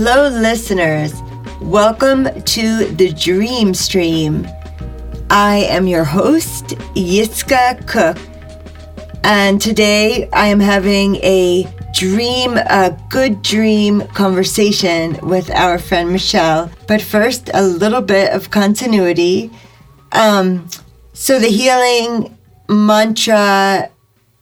Hello, listeners. Welcome to the Dream Stream. I am your host, Yiska Cook, and today I am having a dream, a good dream conversation with our friend Michelle. But first, a little bit of continuity. Um, so, the healing mantra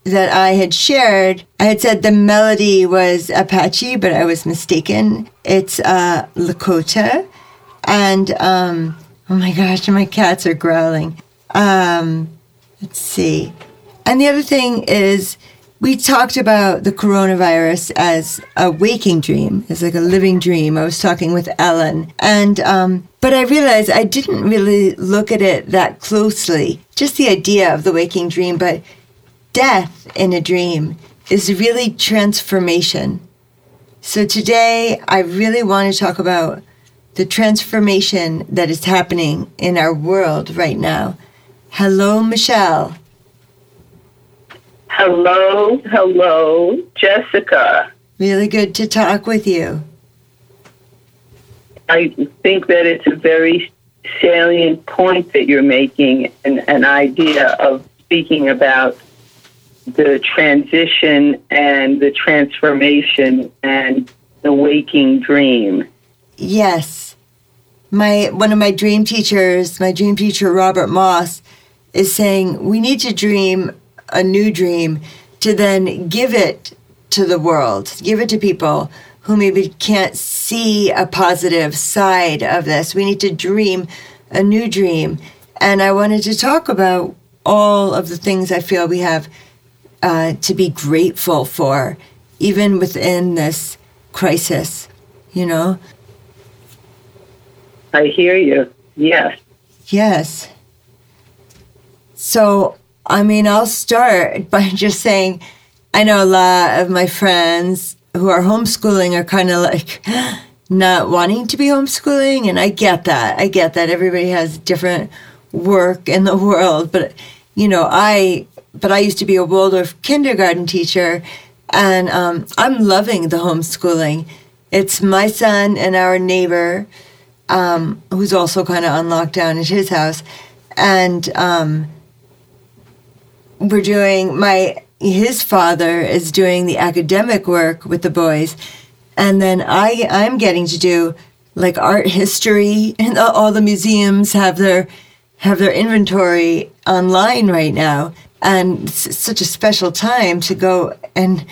that I had shared, I had said the melody was Apache, but I was mistaken. It's uh, Lakota. And um, oh my gosh, my cats are growling. Um, let's see. And the other thing is, we talked about the coronavirus as a waking dream, as like a living dream. I was talking with Ellen, and um, but I realized I didn't really look at it that closely. Just the idea of the waking dream, but death in a dream is really transformation. So today, I really want to talk about the transformation that is happening in our world right now. Hello, Michelle. Hello, hello, Jessica. Really good to talk with you. I think that it's a very salient point that you're making, an, an idea of speaking about the transition and the transformation and the waking dream. Yes. My one of my dream teachers, my dream teacher Robert Moss is saying we need to dream a new dream to then give it to the world, give it to people who maybe can't see a positive side of this. We need to dream a new dream. And I wanted to talk about all of the things I feel we have uh, to be grateful for, even within this crisis, you know? I hear you. Yes. Yes. So, I mean, I'll start by just saying I know a lot of my friends who are homeschooling are kind of like not wanting to be homeschooling. And I get that. I get that. Everybody has different work in the world. But, you know, I but I used to be a Waldorf kindergarten teacher, and um, I'm loving the homeschooling. It's my son and our neighbor, um, who's also kind of on lockdown at his house, and um, we're doing my his father is doing the academic work with the boys, and then I I'm getting to do like art history, and all the museums have their have their inventory online right now and it's such a special time to go and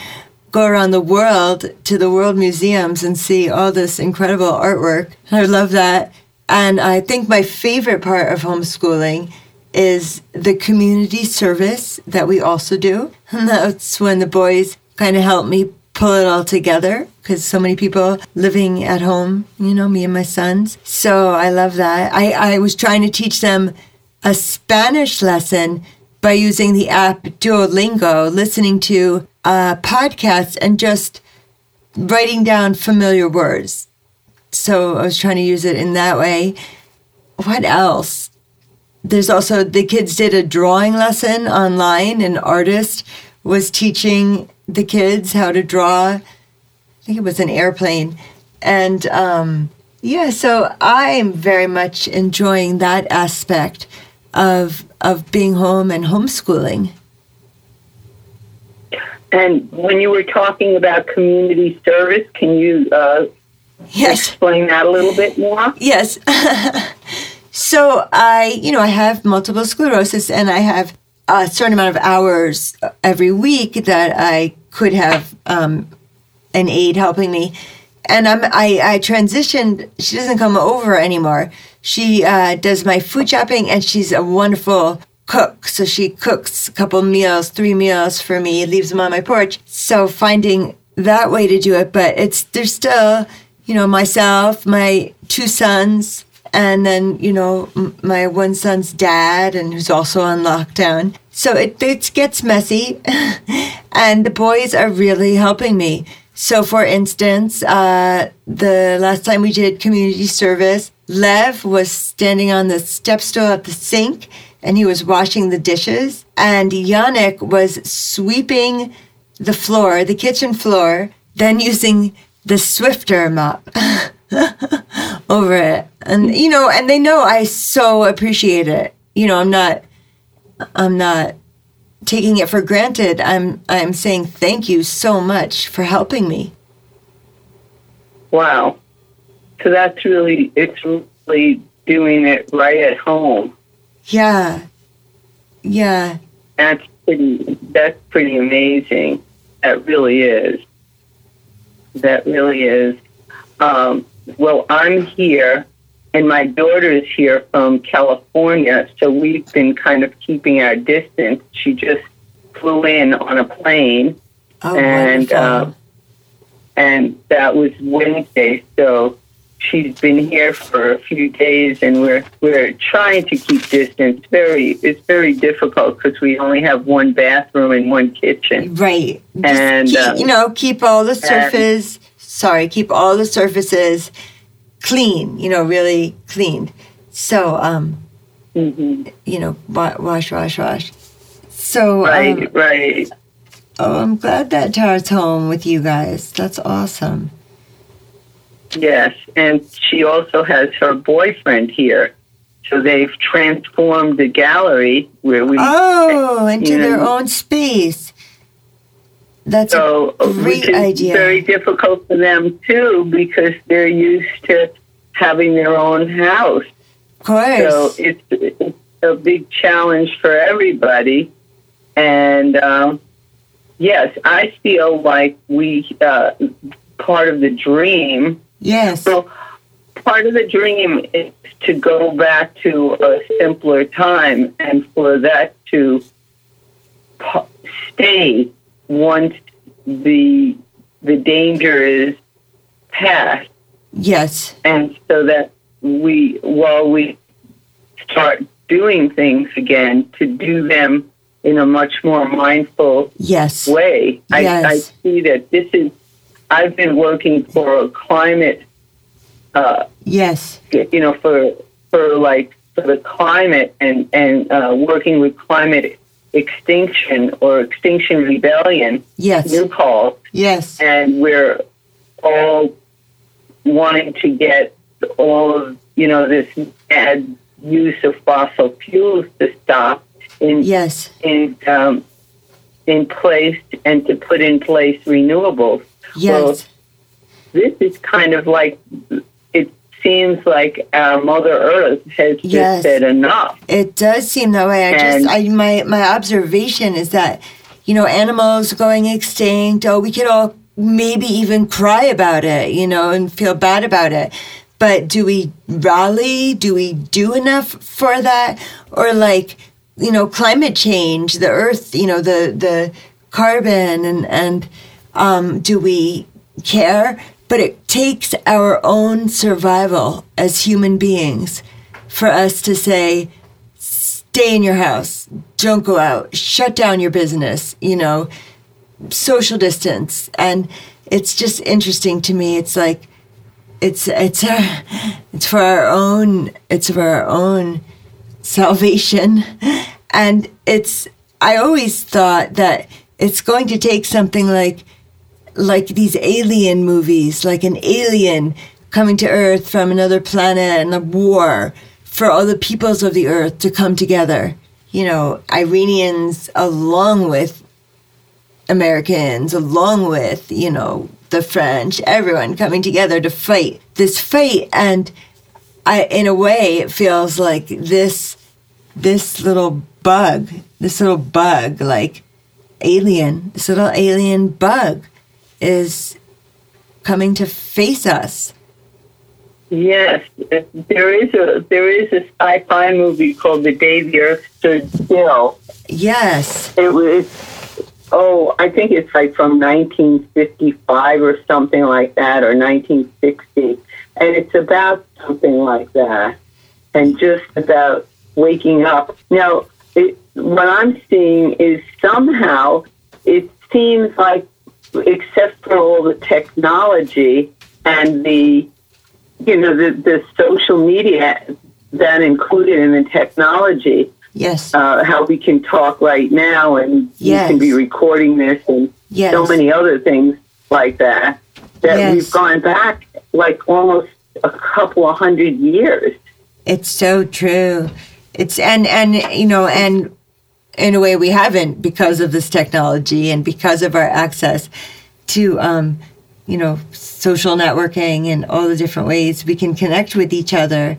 go around the world to the world museums and see all this incredible artwork. I love that. And I think my favorite part of homeschooling is the community service that we also do. And that's when the boys kind of help me pull it all together because so many people living at home, you know, me and my sons. So I love that. I, I was trying to teach them a Spanish lesson by using the app Duolingo, listening to uh, podcasts, and just writing down familiar words. So I was trying to use it in that way. What else? There's also the kids did a drawing lesson online. An artist was teaching the kids how to draw. I think it was an airplane. And um, yeah, so I'm very much enjoying that aspect of of being home and homeschooling. And when you were talking about community service, can you uh, yes. explain that a little bit more? Yes. so I, you know, I have multiple sclerosis, and I have a certain amount of hours every week that I could have um, an aide helping me. And I'm I, I transitioned. She doesn't come over anymore. She uh, does my food shopping, and she's a wonderful cook. So she cooks a couple meals, three meals for me, leaves them on my porch. So finding that way to do it, but it's there's still, you know, myself, my two sons, and then you know my one son's dad, and who's also on lockdown. So it it gets messy, and the boys are really helping me. So, for instance, uh, the last time we did community service, Lev was standing on the step stool at the sink and he was washing the dishes. And Yannick was sweeping the floor, the kitchen floor, then using the Swiffer mop over it. And you know, and they know I so appreciate it. You know, I'm not I'm not taking it for granted. I'm I'm saying thank you so much for helping me. Wow. So that's really it's really doing it right at home. Yeah. Yeah. That's pretty that's pretty amazing. That really is. That really is. Um, well, I'm here, and my daughter is here from California, so we've been kind of keeping our distance. She just flew in on a plane, Oh, and uh, and that was Wednesday. So she's been here for a few days, and we're we're trying to keep distance. Very, it's very difficult because we only have one bathroom and one kitchen. Right. And, keep, um, you know, keep all the surface. Sorry, keep all the surfaces clean. You know, really clean. So, um, hmm you know, wash, wash, wash. So, Right, um, right. oh, I'm glad that Tara's home with you guys. That's awesome. Yes, and she also has her boyfriend here. So they've transformed the gallery where we. Oh, into know, their own space. That's so a great idea. very difficult for them too because they're used to having their own house. of course. So it's, it's a big challenge for everybody. And um, yes, I feel like we uh, part of the dream yes. So part of the dream is to go back to a simpler time and for that to stay once the the danger is past Yes. and so that we while we start doing things again to do them in a much more mindful Yes. way. I, I see that this is. I've been working for a climate, uh, Yes. you know, for for like for the climate and and uh, working with climate extinction or extinction rebellion, Yes. new call, Yes. and we're all wanting to get all of you know this bad use of fossil fuels to stop in Yes. in um, in place and to put in place renewables. Yes. This is kind of like seems like our Mother Earth has just said enough. It does seem that way. I And- just, I my my observation is that, you know, animals going extinct. Oh, we could all maybe even cry about it, you know, and feel bad about it. But do we rally? Do we do enough for that? Or like, you know, climate change, the Earth, you know, the the carbon, and and um, do we care? But it takes our own survival as human beings for us to say, stay in your house, don't go out, shut down your business, you know, social distance. And it's just interesting to me. It's like, it's, it's, our, it's for our own, it's for our own salvation. And it's, I always thought that it's going to take something like, like these alien movies, like an alien coming to Earth from another planet and a war for all the peoples of the Earth to come together. You know, Iranians along with Americans, along with, you know, the French, everyone coming together to fight this fight. And I, in a way, it feels like this, this little bug, this little bug, like alien, this little alien bug is coming to face us. Yes, there is a there is a sci-fi movie called The Day the Earth Stood Still. Yes. It was oh, I think it's like from 1955 or something like that, or 1960, and it's about something like that, and just about waking up. Now, it, what I'm seeing is somehow it seems like, except for all the technology and the you know the, the social media that included in the technology Yes. uh, how we can talk right now and Yes. you can be recording this and yes. so many other things like that that Yes. we've gone back like almost a couple of hundred years. It's so true. It's and and you know and in a way we haven't because of this technology and because of our access to um, you know social networking and all the different ways we can connect with each other.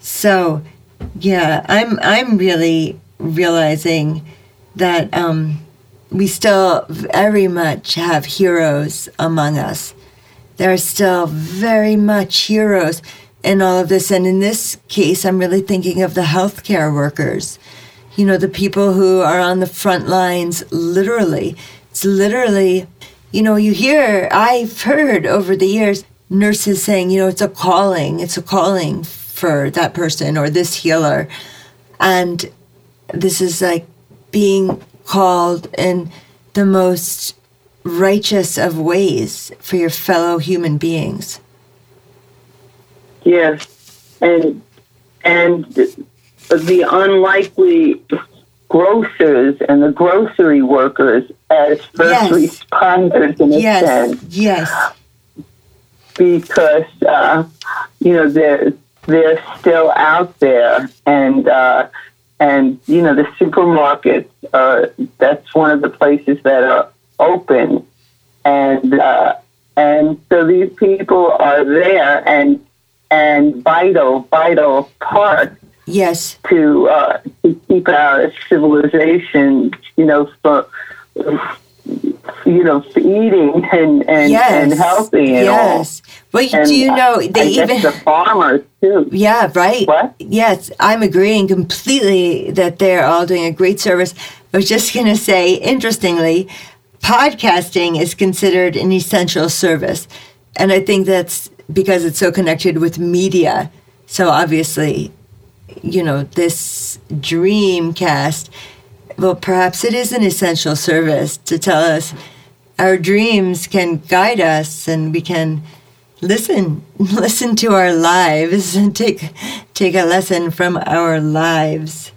So yeah, I'm I'm really realizing that um, we still very much have heroes among us. There are still very much heroes in all of this. And in this case, I'm really thinking of the healthcare workers. You know, the people who are on the front lines, literally. It's literally, you know, you hear, I've heard over the years nurses saying, you know, it's a calling, it's a calling for that person or this healer. And this is like being called in the most righteous of ways for your fellow human beings. Yes, and and the unlikely grocers and the grocery workers as first Yes. responders in a Yes, sense, yes, because uh, you know they're they're still out there, and uh, and you know the supermarkets are that's one of the places that are open, and uh, and so these people are there and and vital vital parts yes, to uh, to keep our civilization, you know, for you know, for eating and and, yes, and healthy and yes. Well, you- And do you know I they guess even? the farmers too. Yeah, right. What? Yes, I'm agreeing completely that they're all doing a great service. I was just going to say, interestingly, podcasting is considered an essential service. And I think that's because it's so connected with media. So obviously, you know, this dream cast, well, perhaps it is an essential service to tell us our dreams can guide us and we can listen listen to our lives and take take a lesson from our lives.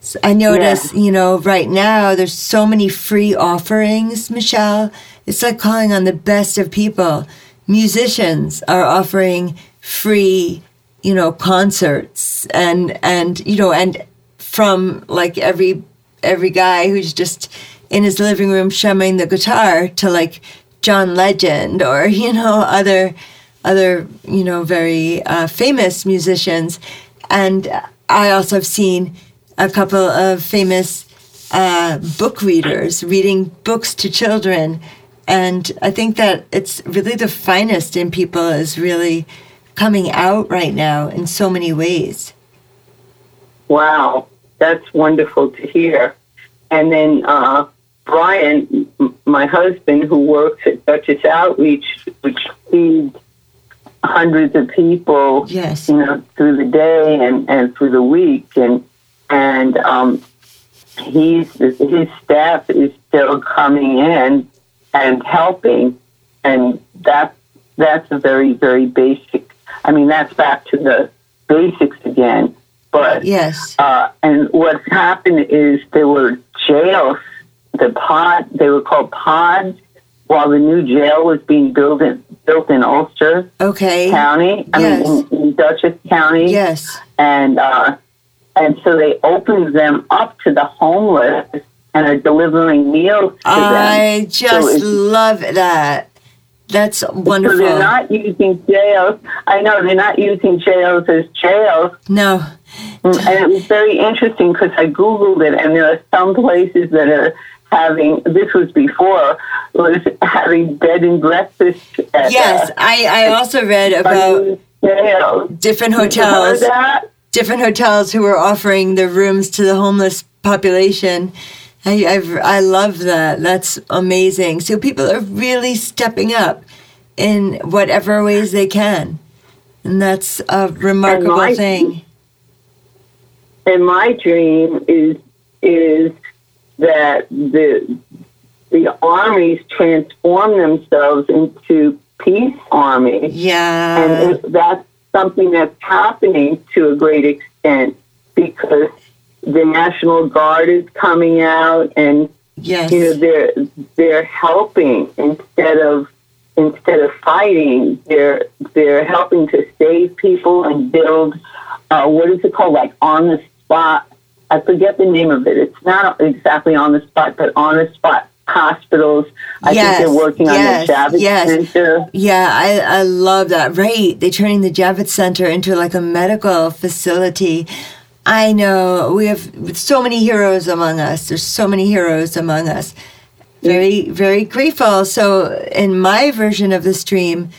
So i notice you know right now there's so many free offerings michelle. It's like calling on the best of people. Musicians are offering free you know concerts and and you know and from like every every guy who's just in his living room strumming the guitar to like John Legend or you know other other you know very uh, famous musicians, and I also have seen a couple of famous uh, book readers reading books to children, and I think that it's really the finest in people is really coming out right now in so many ways. Wow, that's wonderful to hear. And then uh, Brian, my husband, who works at Dutchess Outreach, which feeds hundreds of people, Yes. you know, through the day and, and through the week, and and um, he's his staff is still coming in and helping, and that that's a very very basic. I mean, that's back to the basics again, but Yes. uh, and what's happened is there were jails, the pod, they were called pods, while the new jail was being built in built in Ulster Okay. County. I Yes. mean, in, in Dutchess County, Yes. and uh, and so they opened them up to the homeless and are delivering meals to them. I just it's- love that. That's wonderful. So they're not using jails. I know they're not using jails as jails, no. and it was very interesting because I googled it, and there are some places that are having. This was before was having bed and breakfast. At, Yes, uh, I, I also read about jails. different hotels, different hotels who were offering their rooms to the homeless population. I, I've, I love that. That's amazing. So people are really stepping up in whatever ways they can. And that's a remarkable my- thing. And my dream is is that the the armies transform themselves into peace armies. Yeah. and that's something that's happening to a great extent because the National Guard is coming out and yes. you know they're they're helping instead of instead of fighting, they're they're helping to save people and build uh, what is it called, like on the spot. I forget the name of it. It's not exactly on the spot, but on the spot hospitals. I Yes, think they're working yes, on the Javits yes. Center. Yeah, I, I love that. Right. They're turning the Javits Center into like a medical facility. I know we have so many heroes among us. There's so many heroes among us. Very, very grateful. So, in my version of this dream,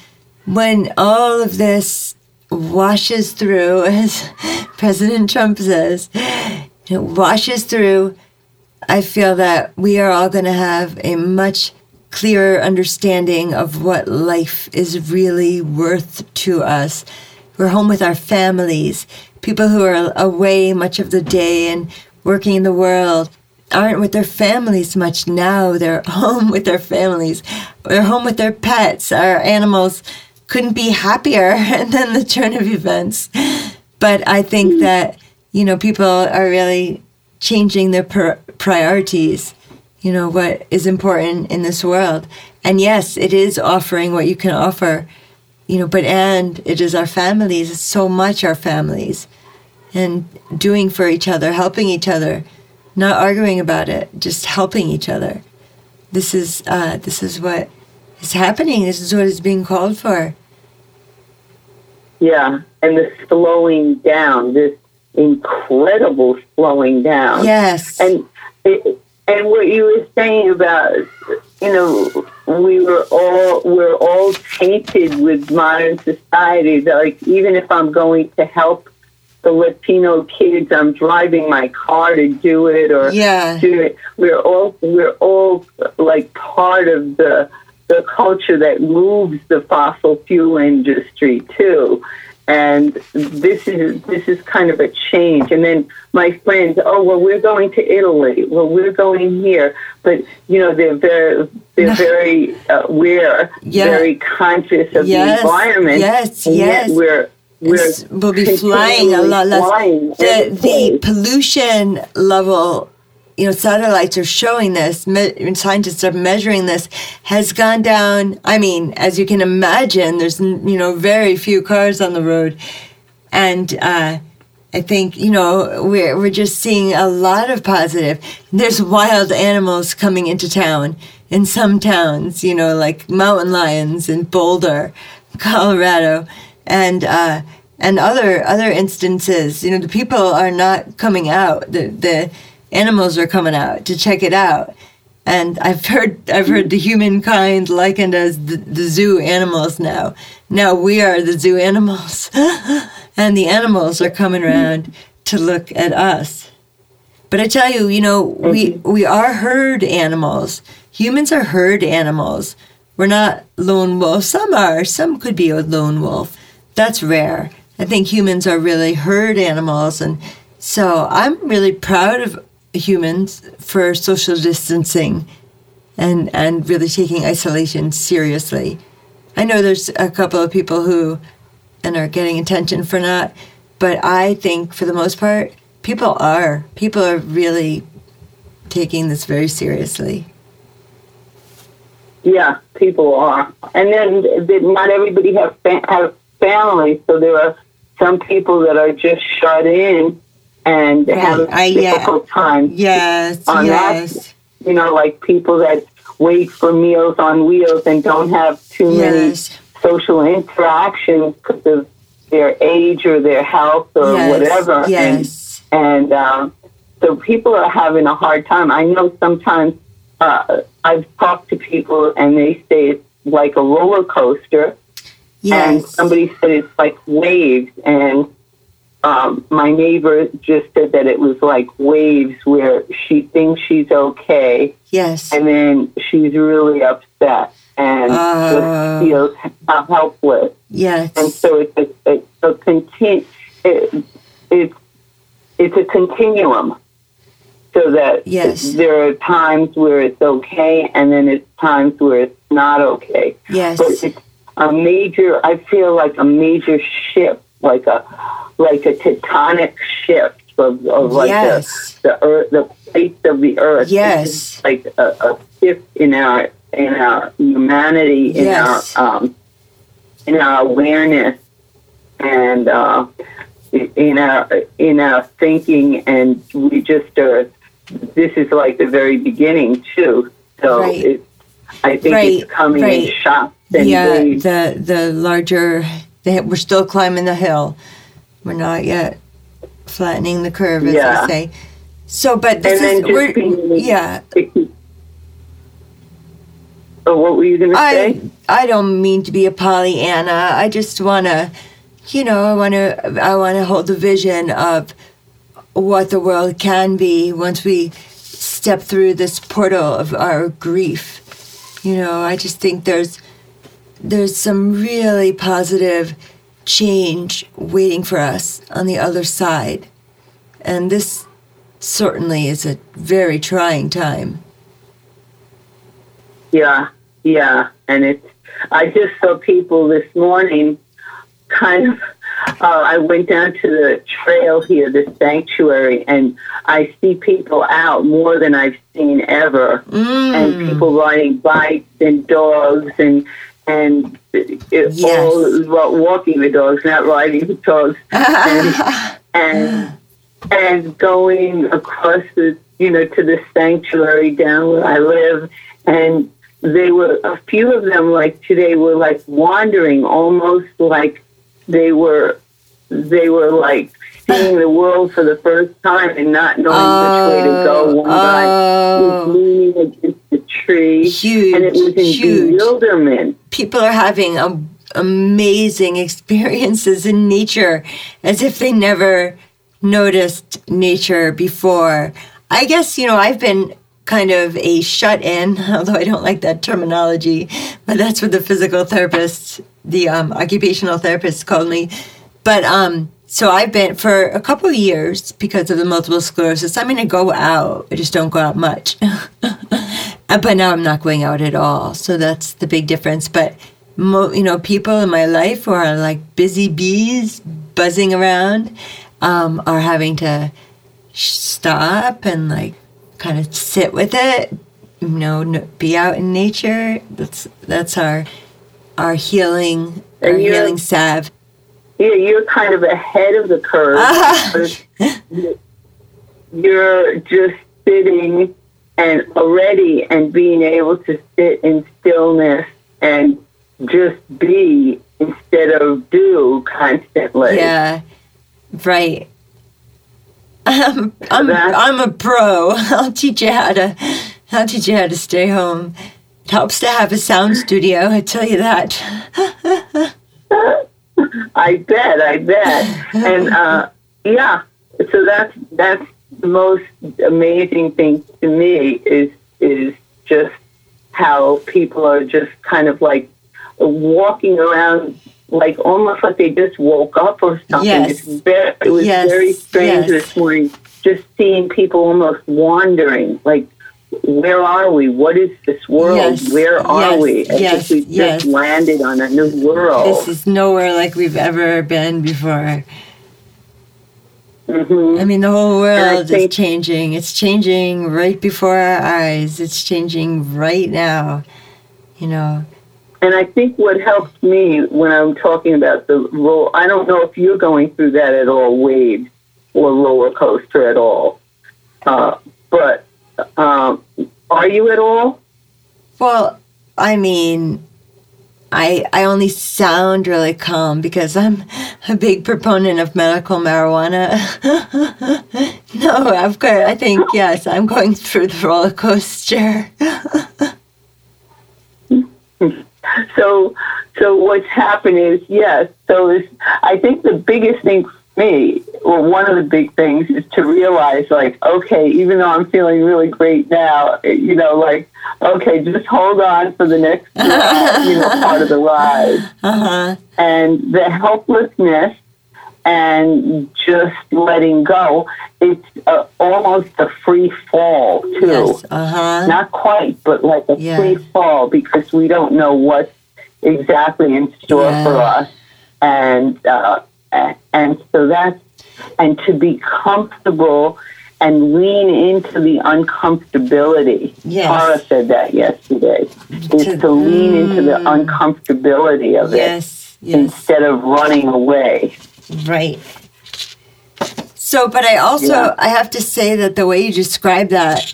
when all of this washes through, as President Trump says, it washes through, I feel that we are all going to have a much clearer understanding of what life is really worth to us. We're home with our families. People who are away much of the day and working in the world aren't with their families much now. They're home with their families. They're home with their pets. Our animals couldn't be happier than the turn of events. But I think hmm. that, you know, people are really changing their per- priorities, you know, what is important in this world. And yes, it is offering what you can offer, you know, but and it is our families, it's so much our families. And doing for each other, helping each other, not arguing about it, just helping each other. This is uh, this is what is happening. This is what is being called for. Yeah, and the slowing down, this incredible slowing down. Yes. And it, and what you were saying about, you know, we were all we're all tainted with modern society. That like even if I'm going to help the Latino kids, I'm driving my car to do it or Yeah. do it. We're all we're all like part of the the culture that moves the fossil fuel industry too. And this is this is kind of a change. And then my friends, oh well, we're going to Italy. Well, we're going here. But you know, they're very they're very uh, aware, Yeah. very conscious of Yes, the environment. yes, yes. we're we're, we'll be flying a lot less. The, the pollution level, you know, satellites are showing this. Me- scientists are measuring this. Has gone down. I mean, as you can imagine, there's you know very few cars on the road, and uh, I think you know we're we're just seeing a lot of positive. There's wild animals coming into town in some towns. You know, like mountain lions in Boulder, Colorado, and uh, and other other instances. You know, the people are not coming out. The the animals are coming out to check it out. And I've heard I've heard the humankind likened as the, the zoo animals now. Now we are the zoo animals, and the animals are coming around to look at us. But I tell you, you know, we we are herd animals. Humans are herd animals. We're not lone wolves. Some are. Some could be a lone wolf. That's rare. I think humans are really herd animals, and so I'm really proud of humans for social distancing and and really taking isolation seriously. I know there's a couple of people who and are getting attention for not, but I think for the most part, people are people are really taking this very seriously. Yeah, people are, and then th- not everybody have have families, so there are some people that are just shut in and have a I- yeah. difficult time. Yes, On that, yes, You know, like people that wait for meals on wheels and don't have too many social interactions because of their age or their health or yes, whatever. And Yes, and um, so people are having a hard time. I know sometimes uh, I've talked to people and they say it's like a roller coaster, Yes. and somebody said it's like waves. And um, my neighbor just said that it was like waves where she thinks she's okay, yes, and then she's really upset and Oh. just feels helpless Yes. and so it's a, it's a continu- it, it's it's a continuum so that Yes. there are times where it's okay and then it's times where it's not okay yes, but it's a major i feel like a major shift like a like a tectonic shift of, of like yes, the the earth the place of the earth Yes. Like a, a shift in our in our humanity, in Yes. our um, in our awareness, and uh, in our in our thinking, and we just are. This is like the very beginning too. So Right. it, I think Right, it's coming right. in shots and yeah, waves. the the larger. They, we're still climbing the hill. We're not yet flattening the curve, as Yeah. they say. So, but this is we're yeah. Oh, what were you going to I say? I don't mean to be a Pollyanna. I just want to, you know, I want to I want to hold the vision of what the world can be once we step through this portal of our grief. You know, I just think there's there's some really positive change waiting for us on the other side. And this certainly is a very trying time. Yeah, yeah, and it's. I just saw people this morning. Kind of, uh, I went down to the trail here, the sanctuary, and I see people out more than I've seen ever, and people riding bikes and dogs and and it, Yes. all well, walking the dogs, not riding the dogs, and and and going across the you know to the sanctuary down where I live, and they were a few of them like today were like wandering, almost like they were they were like seeing the world for the first time and not knowing which way to go. One guy was oh, leaning against tree, huge, and it was in huge. bewilderment. people are having um, amazing experiences in nature as if they never noticed nature before. I guess, you know, I've been kind of a shut in, although I don't like that terminology, but that's what the physical therapists, the um, occupational therapists called me. But um, so I've been for a couple of years because of the multiple sclerosis. I'm going to go out. I just don't go out much. Uh, but now I'm not going out at all. So that's the big difference. But mo- you know, people in my life who are like busy bees buzzing around um, are having to stop and like kind of sit with it. You know, be out in nature. That's that's our our healing our And you're- healing salve. Yeah, you're kind of ahead of the curve. because you're just sitting and already and being able to sit in stillness and just be instead of do constantly. Yeah, right. Um, I'm I'm, I'm a pro. I'll teach you how to I'll teach you how to stay home. It helps to have a sound studio. I tell you that. I bet, I bet. and uh, yeah, so that's that's the most amazing thing to me is is just how people are just kind of like walking around like almost like they just woke up or something. Yes. Very, it was Yes, very strange yes. this morning just seeing people almost wandering like where are we? What is this world? Yes, Where are yes, we? As yes, if we yes. just landed on a new world. This is nowhere like we've ever been before. hmm I mean, the whole world think- is changing. It's changing right before our eyes. It's changing right now. You know. And I think what helps me when I'm talking about the roll, I don't know if you're going through that at all, wave or roller coaster at all. Uh, but um, are you at all? Well, I mean, I I only sound really calm because I'm a big proponent of medical marijuana. no, I've got. I think yes, I'm going through the roller coaster. So, so what's happened is yes. So I think the biggest thing me, well, one of the big things, is to realize like, okay, even though I'm feeling really great now, you know, like, okay, just hold on for the next, you know, part of the ride. Uh huh. and the helplessness and just letting go. It's uh, almost a free fall too. Yes. Uh huh. Not quite, but like a free fall because we don't know what's exactly in store Yeah. for us, and uh, and so that's and to be comfortable and lean into the uncomfortability. Yes. Tara said that yesterday. Is To- to lean into the Mm. uncomfortability of it Yes, yes, instead of running away. right. So, but I also Yeah. I have to say that the way you describe that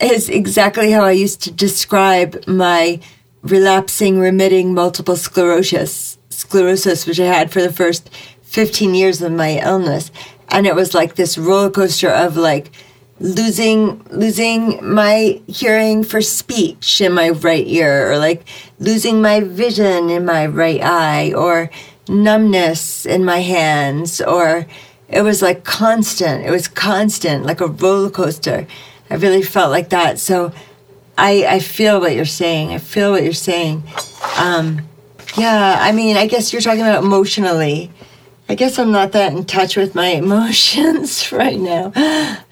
is exactly how I used to describe my relapsing, remitting multiple sclerosis, sclerosis, which I had for the first 15 years of my illness. And it was like this roller coaster of like losing, losing my hearing for speech in my right ear, or like losing my vision in my right eye, or numbness in my hands, or it was like constant. It was constant, like a roller coaster. I really felt like that. So I, I feel what you're saying. I feel what you're saying. Um, yeah, I mean, I guess you're talking about emotionally. I guess I'm not that in touch with my emotions right now.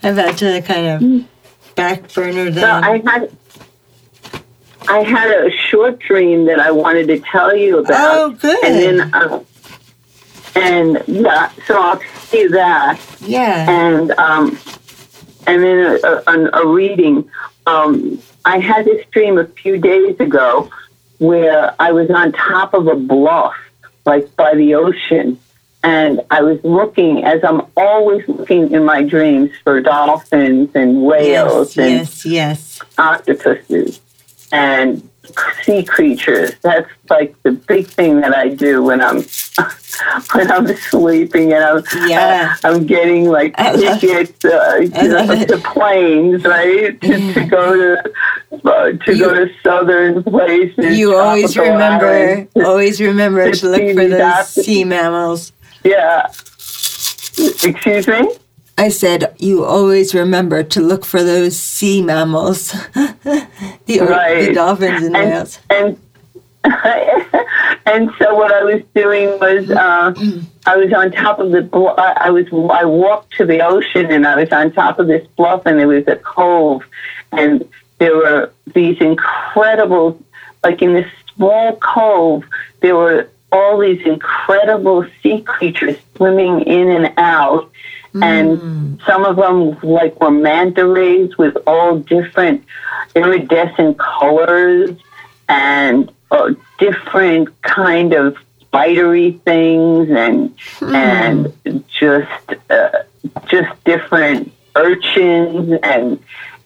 I've had to kind of back burner them. I had I had a short dream that I wanted to tell you about. Oh, good. And then, uh, and yeah, so I'll see that. yeah. and um, and then a, a, a reading. Um, I had this dream a few days ago where I was on top of a bluff, like by the ocean, and I was looking, as I'm always looking in my dreams, for dolphins and whales Yes, and yes, yes. octopuses and sea creatures. That's like the big thing that I do when I'm when I'm sleeping and I'm Yeah. I'm getting like tickets uh, I to, to planes, right? To, to go to uh, to go to southern places. You always remember, always remember to to look for those sea mammals. Yeah. Excuse me. I said, you always remember to look for those sea mammals, the, the dolphins and, and whales. and and so what I was doing was uh, I was on top of the bl- I I was I walked to the ocean and I was on top of this bluff and there was a cove and there were these incredible like in this small cove there were all these incredible sea creatures swimming in and out and some of them like were manta rays with all different iridescent colors and uh, different kind of spidery things and and just uh, just different urchins and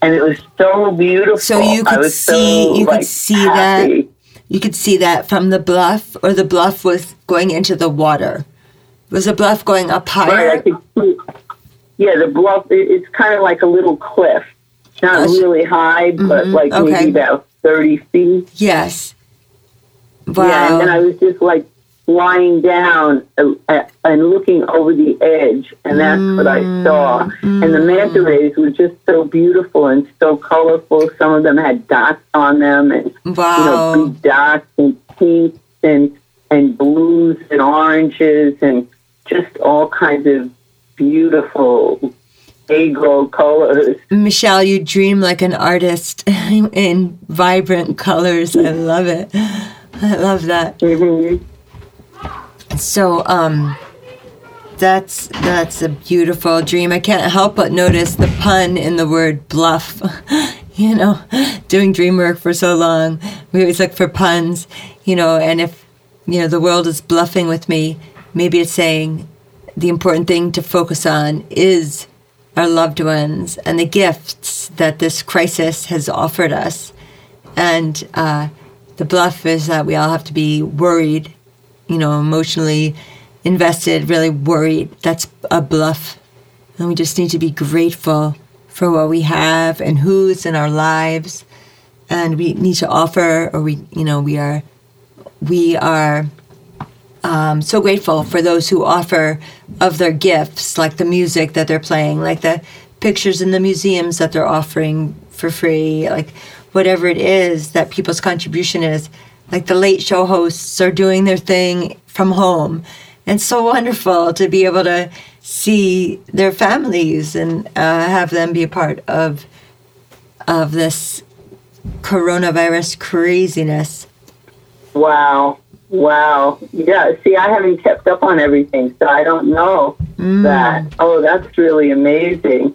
and it was so beautiful. So you I could was so, see- you could like, see that? You could see that from the bluff, or the bluff was going into the water. Was the bluff going up Right, higher? see. Yeah, the bluff. it- It's kind of like a little cliff. Not Yes. really high, but Mhm, like okay. maybe about thirty feet. Yes. Yeah, and I was just like lying down uh, uh, and looking over the edge, and that's what I saw. And the manta rays were just so beautiful and so colorful. Some of them had dots on them, and you know, wow. big dots and pinks and and blues and oranges and just all kinds of beautiful agro colors. Michelle, you dream like an artist in vibrant colors. I love it. I love that. Mm-hmm. So, um, that's that's a beautiful dream. I can't help but notice the pun in the word bluff. you know, doing dream work for so long, we always look for puns. You know, and if you know the world is bluffing with me, maybe it's saying the important thing to focus on is our loved ones and the gifts that this crisis has offered us. And uh, the bluff is that we all have to be worried, you know, emotionally invested, really worried. That's a bluff. And we just need to be grateful for what we have and who's in our lives. And we need to offer, or we, you know, we are, we are um, so grateful for those who offer of their gifts, like the music that they're playing, like the pictures in the museums that they're offering for free, like whatever it is that people's contribution is. Like the late show hosts are doing their thing from home. And so wonderful to be able to see their families and uh, have them be a part of of this coronavirus craziness. Wow. Wow. Yeah. See, I haven't kept up on everything, so I don't know Mm. that. Oh, that's really amazing.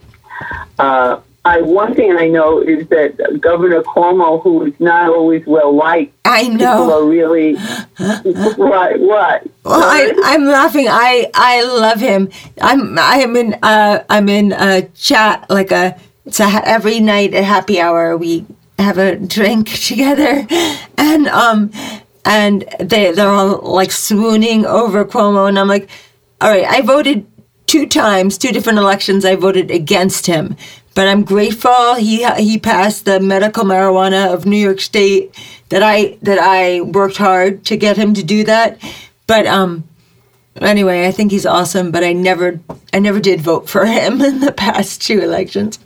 uh, I one thing I know is that Governor Cuomo, who is not always well liked, I people know. are really what what. Well, I, I'm laughing. I I love him. I'm I am in uh I'm in a chat like a it's a every night at happy hour we have a drink together, and um and they they're all like swooning over Cuomo, and I'm like, all right, I voted two times, two different elections. I voted against him, but I'm grateful he he passed the medical marijuana of New York State that I that I worked hard to get him to do that. But um, anyway, I think he's awesome. But I never I never did vote for him in the past two elections.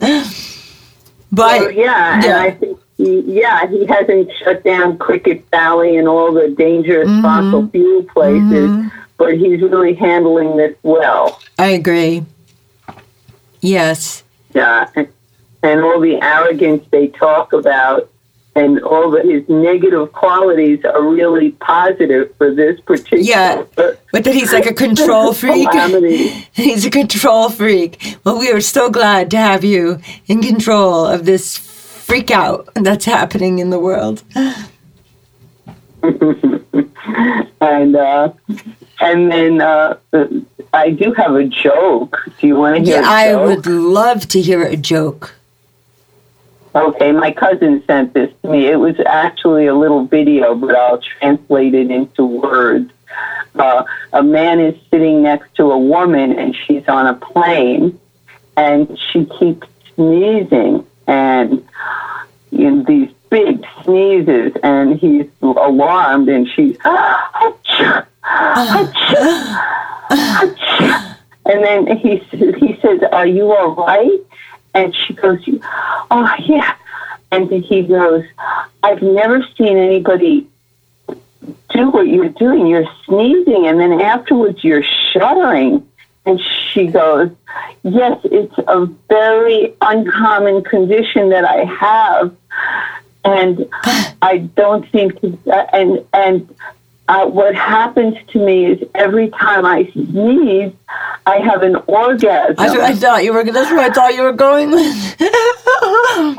But Well, yeah, and yeah. I think he, yeah, he hasn't shut down Cricket Valley and all the dangerous Mm-hmm. fossil fuel places, but he's really handling this well. I agree. Yes. Yeah, and, and all the arrogance they talk about and all the, his negative qualities are really positive for this particular Yeah. But that he's like a control freak. He's a control freak. Well, we are so glad to have you in control of this freak out that's happening in the world. and uh, and then uh, I do have a joke. Do you want to hear? Yeah, I would love to hear a joke. Okay, my cousin sent this to me. It was actually a little video, but I'll translate it into words. Uh, a man is sitting next to a woman, and she's on a plane, and she keeps sneezing, and you know, these big sneezes, and he's alarmed, and she's, "Achoo, achoo, achoo." And then he he says, "Are you all right?" And she goes, "Oh yeah," and he goes, "I've never seen anybody." Do what you're doing. You're sneezing, and then afterwards you're shuddering. And she goes, Yes, it's a very uncommon condition that I have. And I don't seem to, and, and, uh, what happens to me is every time I sneeze, I have an orgasm. That's what I thought you were. That's where I thought you were going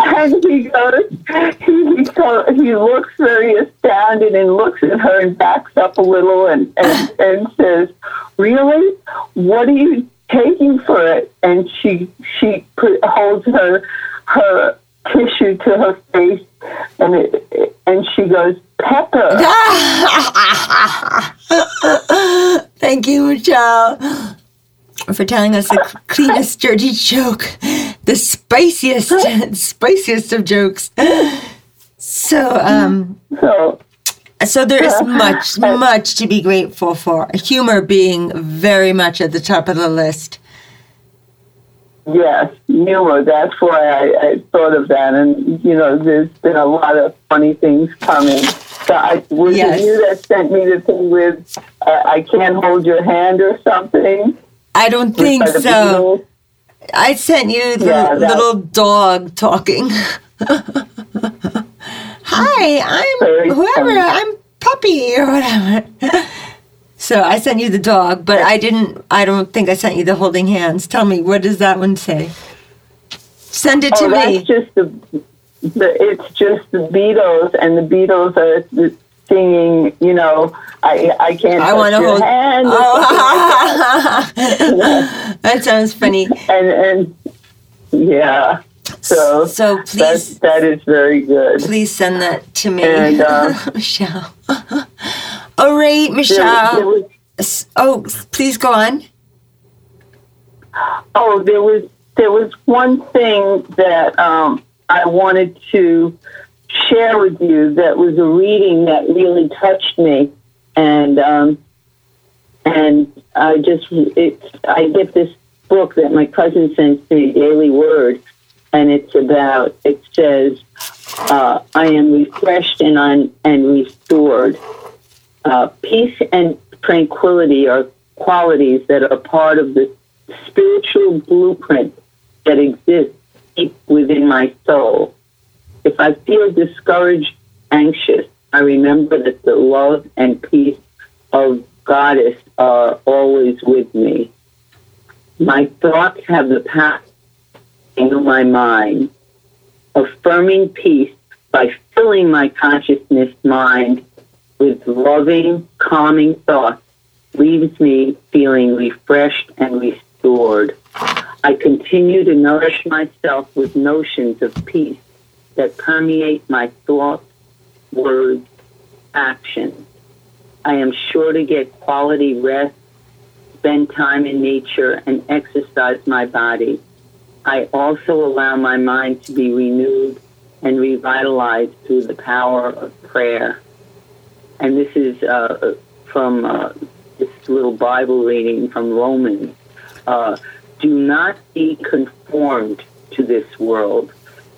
and he goes, he, he, go, he looks very astounded and looks at her and backs up a little and, and, and says, Really? What are you taking for it? And she she put, holds her her tissue to her face and it, and she goes, Pepper. Thank you, Michelle, for telling us the cleanest, dirty joke, the spiciest, spiciest of jokes. So, um, So so there is much, much to be grateful for. Humor being very much at the top of the list. Yes, humor. That's why I, I thought of that. And, you know, there's been a lot of funny things coming. So I, was Yes. it you that sent me the thing with uh, I Can't Hold Your Hand or something? I don't think so. I sent you the Yeah, little dog talking. Hi, I'm whoever. I'm puppy or whatever. so I sent you the dog, but I didn't. I don't think I sent you the holding hands. Tell me, what does that one say? Send it to Oh, me. that's just the, the. It's just the Beatles, and the Beatles are singing. You know, I I can't. I want to hold. hand. Oh. that sounds funny. And and yeah. So So that please, that is very good. please send that to me, And, uh, Michelle. All right, There- Michelle. there was- Oh, please go on. Oh, there was there was one thing that um, I wanted to share with you that was a reading that really touched me, and um, and I just it I get this book that my cousin sends me, Daily Word, and it's about it says uh, I am refreshed and un, and restored. Uh, peace and tranquility are qualities that are part of the spiritual blueprint that exists deep within my soul. If I feel discouraged, anxious, I remember that the love and peace of Goddess are always with me. My thoughts have the power renew my mind. Affirming peace by filling my consciousness mind with loving, calming thoughts leaves me feeling refreshed and restored. I continue to nourish myself with notions of peace that permeate my thoughts, words, actions. I am sure to get quality rest, spend time in nature, and exercise my body. I also allow my mind to be renewed and revitalized through the power of prayer. And this is uh, from uh, this little Bible reading from Romans. Uh, do not be conformed to this world,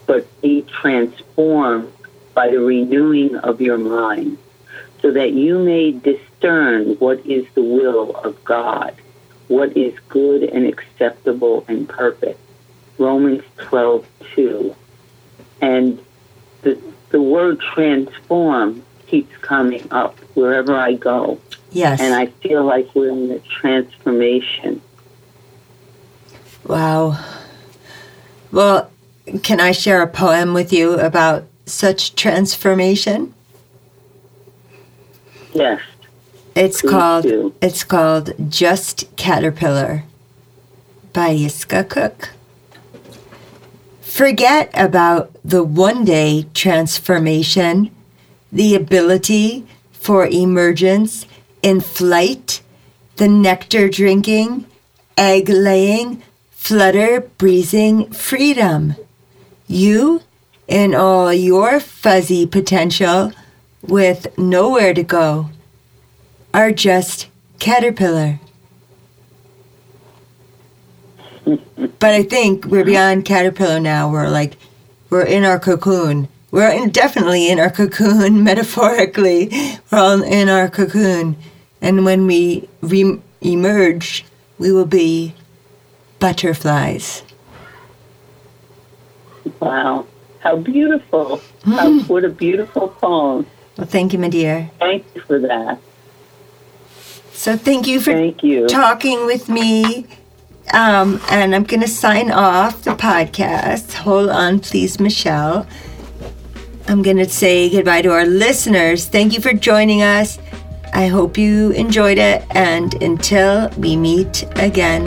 but be transformed by the renewing of your mind, so that you may discern what is the will of God, what is good and acceptable and perfect. Romans 12, 2. And the, the word transform keeps coming up wherever I go. Yes. And I feel like we're in a transformation. Wow. Well, can I share a poem with you about such transformation? Yes. It's Please called do. it's called Just Caterpillar by Yiska Cook. Forget about the one day transformation, the ability for emergence in flight, the nectar drinking, egg laying, flutter breezing freedom. You, in all your fuzzy potential, with nowhere to go, are just caterpillar. but I think we're beyond caterpillar now. We're like, we're in our cocoon. We're in, definitely in our cocoon, metaphorically. We're all in our cocoon. And when we re- emerge, we will be butterflies. Wow. How beautiful. How, what a beautiful poem. Well, thank you, my dear. Thank you for that. So thank you for Thank you. talking with me. Um, and I'm going to sign off the podcast. Hold on, please, Michelle. I'm going to say goodbye to our listeners. Thank you for joining us. I hope you enjoyed it. And until we meet again.